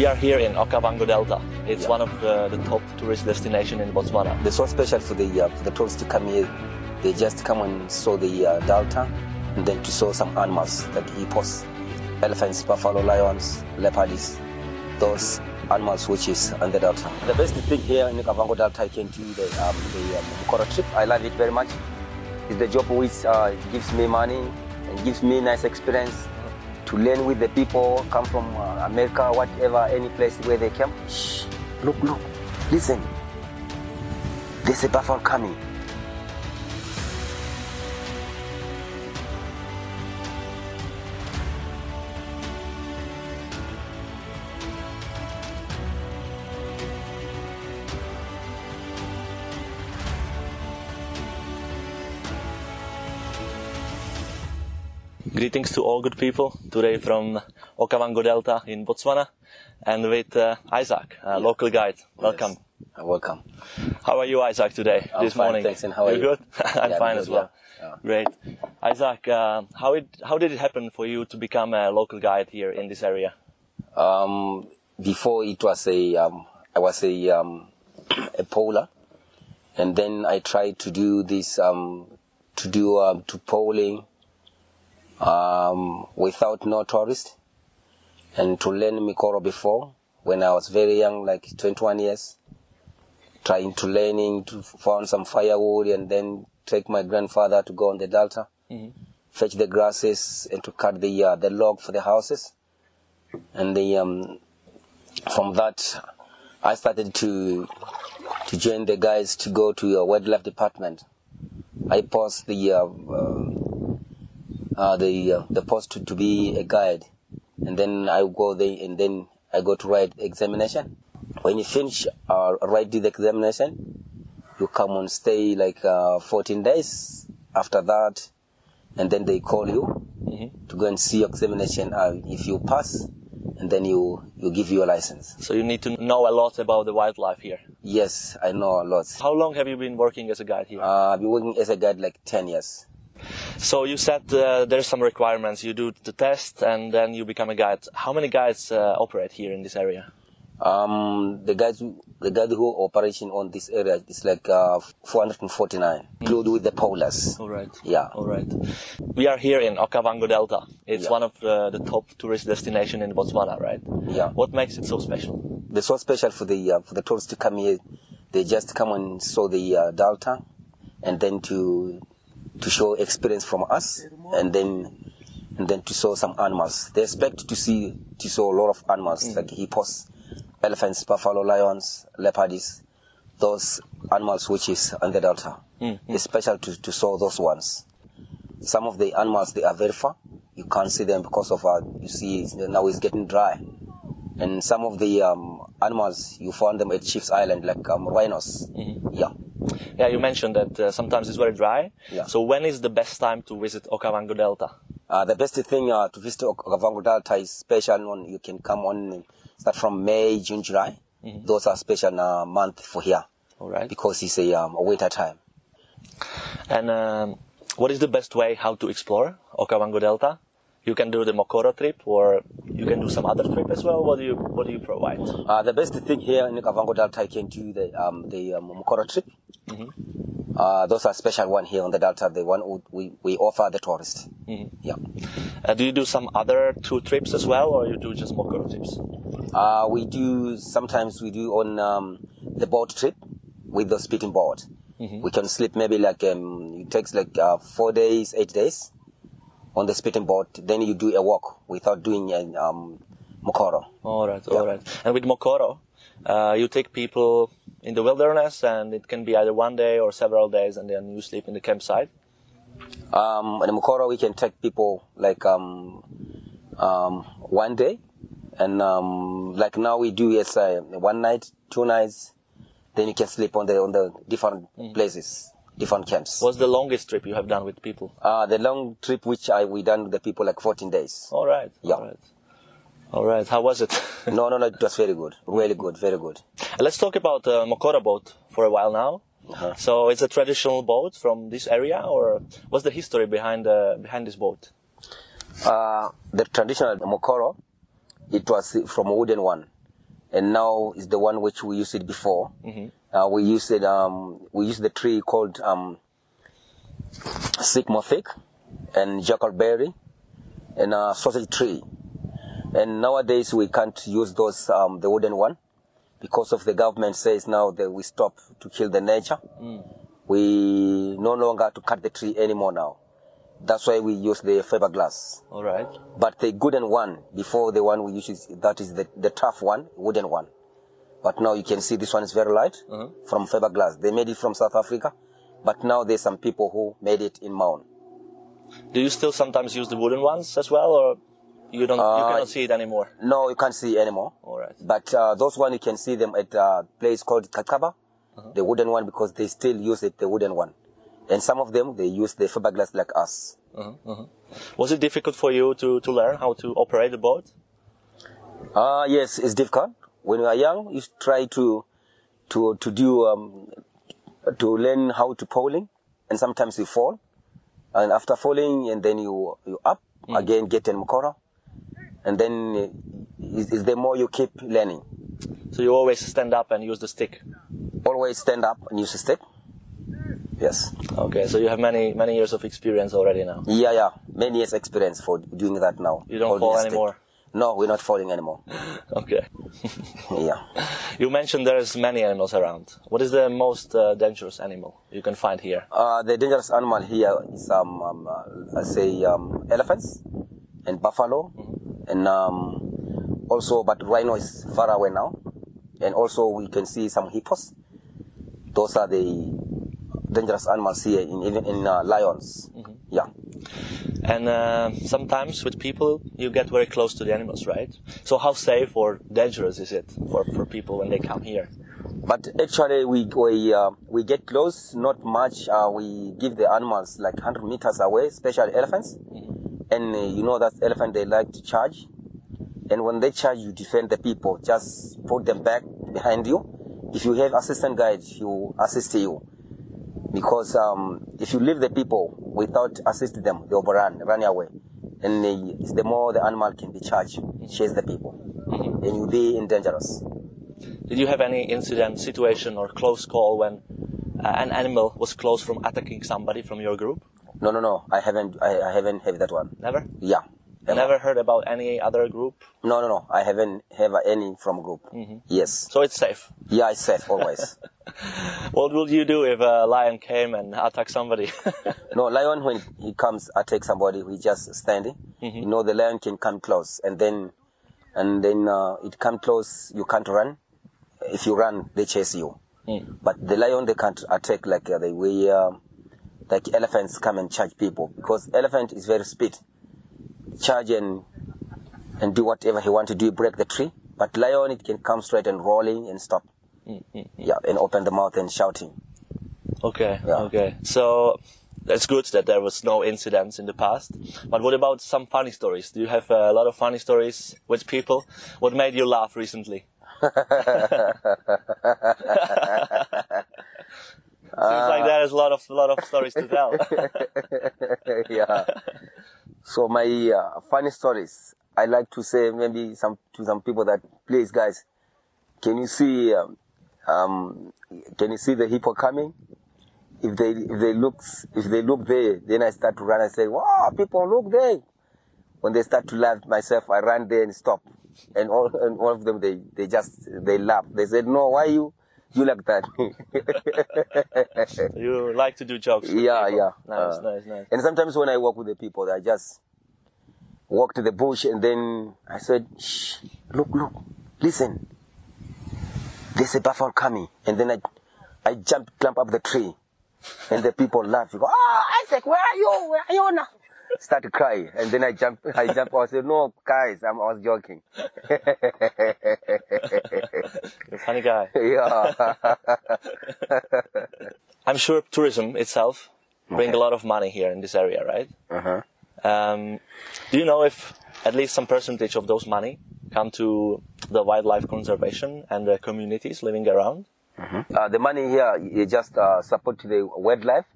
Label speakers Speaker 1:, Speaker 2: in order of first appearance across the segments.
Speaker 1: We are here in Okavango Delta. It's
Speaker 2: Yeah.
Speaker 1: one of the, the top tourist destination in Botswana.
Speaker 2: They're so special for the uh, for the tourists to come here. They just come and saw the uh, delta, and then to saw some animals like hippos, elephants, buffalo, lions, leopards, those animals which is on the delta. The best thing here in Okavango Delta, I can do the um, the um, trip. I love it very much. It's the job which uh, gives me money and gives me nice experience to learn with the people, come from uh, America, whatever, any place where they come. Shh, look, look, listen. There's a buffalo coming.
Speaker 1: Greetings to all good people. Today from Okavango Delta in Botswana, and with uh, Isaac, a local guide. Welcome.
Speaker 2: Uh, welcome.
Speaker 1: How are you, Isaac, today?
Speaker 2: I'm
Speaker 1: this
Speaker 2: fine,
Speaker 1: morning.
Speaker 2: thanks, and how are you?
Speaker 1: good? I'm
Speaker 2: Yeah,
Speaker 1: fine
Speaker 2: good,
Speaker 1: as well.
Speaker 2: yeah, yeah.
Speaker 1: Great. Isaac, uh, how it how did it happen for you to become a local guide here in this area?
Speaker 2: Um, before it was a, um, I was a, um, a polar, and then I tried to do this, um, to do um, to polling um, without no tourist, and to learn Mikoro before when I was very young, like 21 years, trying to learning to find some firewood and then take my grandfather to go on the delta, fetch the grasses and to cut the uh, the log for the houses and the um, from that I started to to join the guys to go to a wildlife department. I passed the uh, uh, uh, the uh, the post to, to be a guide, and then I go there and then I go to write examination. When you finish uh, write the examination, you come and stay like uh, 14 days. After that, and then they call you to go and see your examination. Uh, if you pass, and then you you give your license.
Speaker 1: So you need to know a lot about the wildlife here.
Speaker 2: Yes, I know a lot.
Speaker 1: How long have you been working as a guide here?
Speaker 2: Uh, I've been working as a guide like 10 years.
Speaker 1: So you said uh, there's some requirements. You do the test and then you become a guide. How many guides uh, operate here in this area?
Speaker 2: Um, the guys, who- the guide who operation on this area is like uh, 449, included with the polars.
Speaker 1: All right.
Speaker 2: Yeah.
Speaker 1: All right. We are here in Okavango Delta. It's
Speaker 2: Yeah.
Speaker 1: one of the, the top tourist destination in Botswana, right?
Speaker 2: Yeah.
Speaker 1: What makes it so special?
Speaker 2: They're so special for the uh, for the tourists to come here. They just come and saw the uh, delta, and then to to show experience from us, and then and then to show some animals. They expect to see to show a lot of animals like hippos, elephants, buffalo, lions, leopards, those animals which is on the delta. It's special to, to show those ones. Some of the animals they are very far. You can't see them because of uh, you see it's- now it's getting dry and some of the um, animals you found them at Chief's Island, like um, rhinos. Yeah,
Speaker 1: Yeah, you mentioned that uh, sometimes it's very dry.
Speaker 2: Yeah.
Speaker 1: So when is the best time to visit Okavango Delta?
Speaker 2: uh, the best thing uh, to visit Okavango Delta is special on. You can come on start from May, June, July. Those are special uh, month for here
Speaker 1: All right.
Speaker 2: because it's a, um, a winter time.
Speaker 1: And um, what is the best way how to explore Okavango Delta? You can do the Mokoro trip, or you can do some other trip as well. What do you What do you provide?
Speaker 2: Uh, the best thing here in Kavango Delta, I can do the um, the um, Mukoro trip. Uh, those are special one here on the Delta. The one we, we offer the tourists. Yeah.
Speaker 1: Uh, do you do some other two trips as well, or you do just Mokoro trips?
Speaker 2: Uh, we do sometimes we do on um, the boat trip with the speeding boat. We can sleep maybe like um, it takes like uh, four days, eight days on the speeding boat. Then you do a walk without doing a um, mokoro.
Speaker 1: All right, all right. And with Mokoro, uh, you take people in the wilderness, and it can be either one day or several days, and then you sleep in the campsite.
Speaker 2: Um, in mokoro we can take people like um, um, one day, and um, like now we do yes uh, one night, two nights. Then you can sleep on the on the different places, different camps.
Speaker 1: What's the longest trip you have done with people?
Speaker 2: Uh, the long trip which I we done with the people like 14 days.
Speaker 1: All right.
Speaker 2: Yeah.
Speaker 1: All right. All right. How was it?
Speaker 2: No, no, no, it was very good, really good, very good.
Speaker 1: Let's talk about uh, Mokoro boat for a while now.
Speaker 2: Uh-huh.
Speaker 1: So it's a traditional boat from this area, or what's the history behind uh, behind this boat?
Speaker 2: Uh, the traditional mokoro, it was from a wooden one. and now is the one which we used it before. Uh, we used it. Um, we used the tree called um, sycamore fig and jackalberry and uh, sausage tree. And nowadays we can't use those um, the wooden one because of the government says now that we stop to kill the nature. We no longer to cut the tree anymore now. That's why we use the fiberglass.
Speaker 1: All right.
Speaker 2: But the wooden one, before the one we use, is, that is the, the tough one, wooden one. But now you can see this one is very light from fiberglass. They made it from South Africa, but now there's some people who made it in Maun.
Speaker 1: Do you still sometimes use the wooden ones as well, or you don't? you
Speaker 2: Uh,
Speaker 1: cannot see it anymore.
Speaker 2: No, you can't see anymore.
Speaker 1: All right.
Speaker 2: But uh, those one you can see them at a place called Kakaba, the wooden one, because they still use it, the wooden one. And some of them they use the fiberglass like us.
Speaker 1: Was it difficult for you to, to learn how to operate the boat?
Speaker 2: Uh, yes, it's difficult. When you are young, you try to to to do um, to learn how to poling, and sometimes you fall, and after falling, and then you you up again, get mukora, and then uh, is, is the more you keep learning.
Speaker 1: So you always stand up and use the stick.
Speaker 2: Always stand up and use the stick. Yes.
Speaker 1: Okay, so you have many many years of experience already now.
Speaker 2: Yeah, yeah. Many years experience for doing that now.
Speaker 1: You don't
Speaker 2: Holding
Speaker 1: fall
Speaker 2: a stick. No, we're not falling anymore.
Speaker 1: Okay.
Speaker 2: yeah.
Speaker 1: You mentioned there's many animals around. What is the most uh, dangerous animal you can find here?
Speaker 2: Uh, the dangerous animal here is um, um uh, I say um, elephants and buffalo, and um, also but rhino is far away now, and also we can see some hippos. Those are the dangerous animals here, in, even in uh, lions. Yeah.
Speaker 1: And uh, sometimes with people, you get very close to the animals, right? So how safe or dangerous is it for, for people when they come here?
Speaker 2: But actually, we we uh, we get close, not much. Uh, we give the animals like 100 meters away, especially elephants. And uh, you know that elephant they like to charge, and when they charge, you defend the people. Just put them back behind you. If you have assistant guide, he will assist you. Because um, if you leave the people without assisting them, they will run, run away. And it's the more the animal can be charged, it chase the people, and you'll be in dangerous.
Speaker 1: Did you have any incident, situation, or close call when uh, an animal was close from attacking somebody from your group?
Speaker 2: No, no, no. I haven't. I, I haven't had that one.
Speaker 1: Never?
Speaker 2: Yeah. ever.
Speaker 1: Never heard about any other group?
Speaker 2: No, no, no. I haven't have any from group. Yes.
Speaker 1: So it's safe.
Speaker 2: Yeah, it's safe always.
Speaker 1: What would you do if a lion came and attacked somebody?
Speaker 2: no, lion when he comes attack somebody, he just standing. You know, the lion can come close, and then, and then uh, it come close. You can't run. If you run, they chase you. But the lion they can't attack like uh, the way uh, like elephants come and charge people because elephant is very speed, charge and and do whatever he want to do, break the tree. But lion it can come straight and rolling and stop. Yeah, and open the mouth and shouting.
Speaker 1: okay,
Speaker 2: Yeah.
Speaker 1: okay. So that's good that there was no incidents in the past. But what about some funny stories? Do you have a lot of funny stories with people? What made you laugh recently? Seems like there is a lot of lot of stories to tell.
Speaker 2: yeah. So my uh, funny stories, I like to say maybe some to some people that please guys, can you see um, um can you see the hippo coming? If they if they look if they look there, then I start to run. I say, "Wow, people look there!" When they start to laugh, myself, I run there and stop, and all and all of them they they just they laugh. They said, "No, why you you like that?"
Speaker 1: you like to do jokes.
Speaker 2: Yeah,
Speaker 1: people.
Speaker 2: yeah.
Speaker 1: Nice,
Speaker 2: Uh,
Speaker 1: nice, nice.
Speaker 2: And sometimes when I walk with the people, I just walk to the bush and then I said, Shh, look, look, listen. There's a buffalo coming. And then I, I jump, climb up the tree. And the people laugh. You go, oh, Isaac, where are you? Where are you now? Start to cry. And then I jump, I jump. I said, no, guys, I'm, I was joking.
Speaker 1: You're a funny guy.
Speaker 2: yeah.
Speaker 1: I'm sure tourism itself bring a lot of money here in this area, right?
Speaker 2: uh-huh.
Speaker 1: Um, do you know if at least some percentage of those money come to the wildlife conservation and the communities living around?
Speaker 2: Uh, the money here you just uh, support the wildlife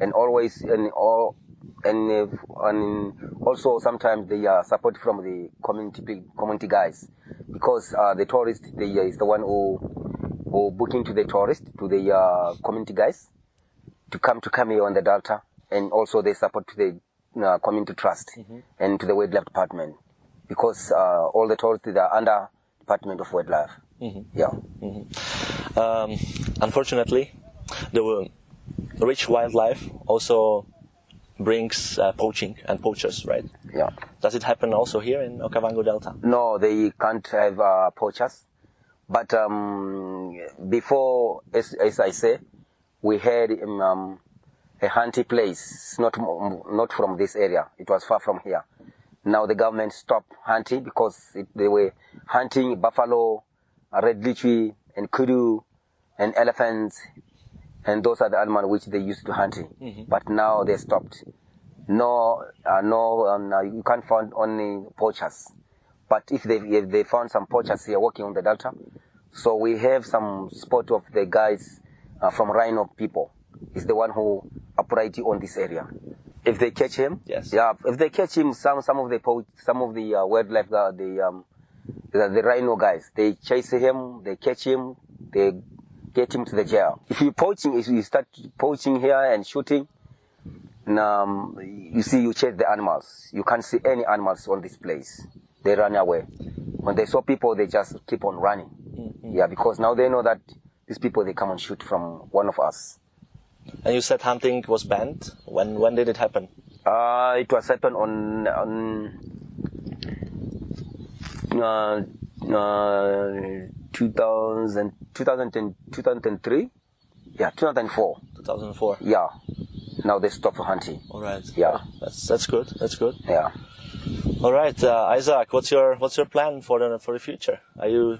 Speaker 2: and always and all and, uh, and also sometimes they uh, support from the community community guys. Because uh, the tourist the, uh, is the one who who booking to the tourist to the uh, community guys to come to come here on the Delta, and also they support to the uh, community trust and to the wildlife department because uh, all the tourists are under Department of Wildlife. Yeah.
Speaker 1: Um, unfortunately, the rich wildlife also brings uh, poaching and poachers, right?
Speaker 2: Yeah.
Speaker 1: Does it happen also here in Okavango Delta?
Speaker 2: No, they can't have uh, poachers. But um, before, as, as I say, we had um, um, a hunting place, not not from this area. It was far from here. Now the government stopped hunting because it, they were hunting buffalo, red lechwe, and kudu, and elephants, and those are the animals which they used to hunting. But now they stopped. No, uh, no, um, uh, you can't find only poachers. But if they if they found some poachers here working on the delta, so we have some spot of the guys uh, from Rhino people. Is the one who operate on this area. If they catch him,
Speaker 1: Yes.
Speaker 2: yeah. If they catch him, some some of the po- some of the uh, wildlife, uh, the um, the, the rhino guys, they chase him, they catch him, they get him to the jail. If you poaching, if you start poaching here and shooting, and, um, you see, you chase the animals. You can't see any animals on this place. They run away. When they saw people, they just keep on running. Yeah, because now they know that these people they come and shoot from one of us.
Speaker 1: And you said hunting was banned. When when did it happen?
Speaker 2: Uh, it was happened on on uh, uh, 2000, 2010, 2003. Yeah, 2004.
Speaker 1: 2004.
Speaker 2: Yeah. Now they stop hunting.
Speaker 1: All right.
Speaker 2: Yeah.
Speaker 1: That's that's good. That's good.
Speaker 2: Yeah.
Speaker 1: All right, uh, Isaac. What's your what's your plan for the for the future? Are you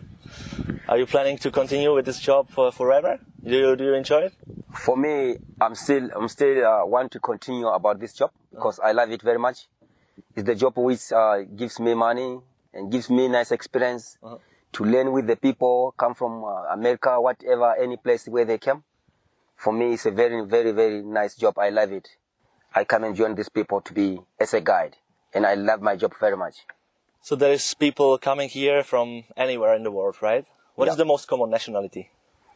Speaker 1: are you planning to continue with this job for forever? Do you do you enjoy it?
Speaker 2: For me, I'm still I'm still uh, want to continue about this job because I love it very much. It's the job which uh, gives me money and gives me nice experience
Speaker 1: Uh-huh.
Speaker 2: to learn with the people, come from uh, America, whatever, any place where they come. For me, it's a very, very, very nice job. I love it. I come and join these people to be as a guide, and I love my job very much.
Speaker 1: So there is people coming here from anywhere in the world, right? What is
Speaker 2: Yeah.
Speaker 1: the most common nationality,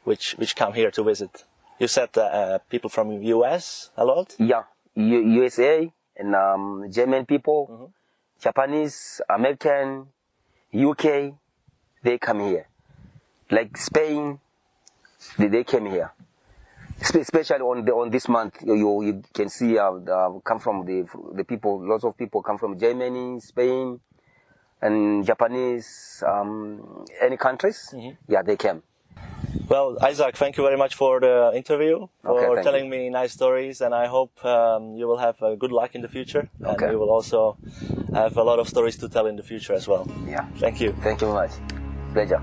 Speaker 1: which which come here to visit? You said uh, people from US a lot.
Speaker 2: Yeah, U- USA and um, German people, Japanese, American, UK, they come here. Like Spain, they, they came here. Especially on the, on this month, you, you, can see uh, the, come from the the people. Lots of people come from Germany, Spain, and Japanese, um, any countries. Yeah, they came.
Speaker 1: Well, Isaac, thank you very much for the interview, for
Speaker 2: Okay,
Speaker 1: telling me nice stories, and I hope um, you will have uh, good luck in the future,
Speaker 2: Okay.
Speaker 1: and you will also have a lot of stories to tell in the future as well.
Speaker 2: Yeah.
Speaker 1: Thank you.
Speaker 2: Thank you very much. Pleasure.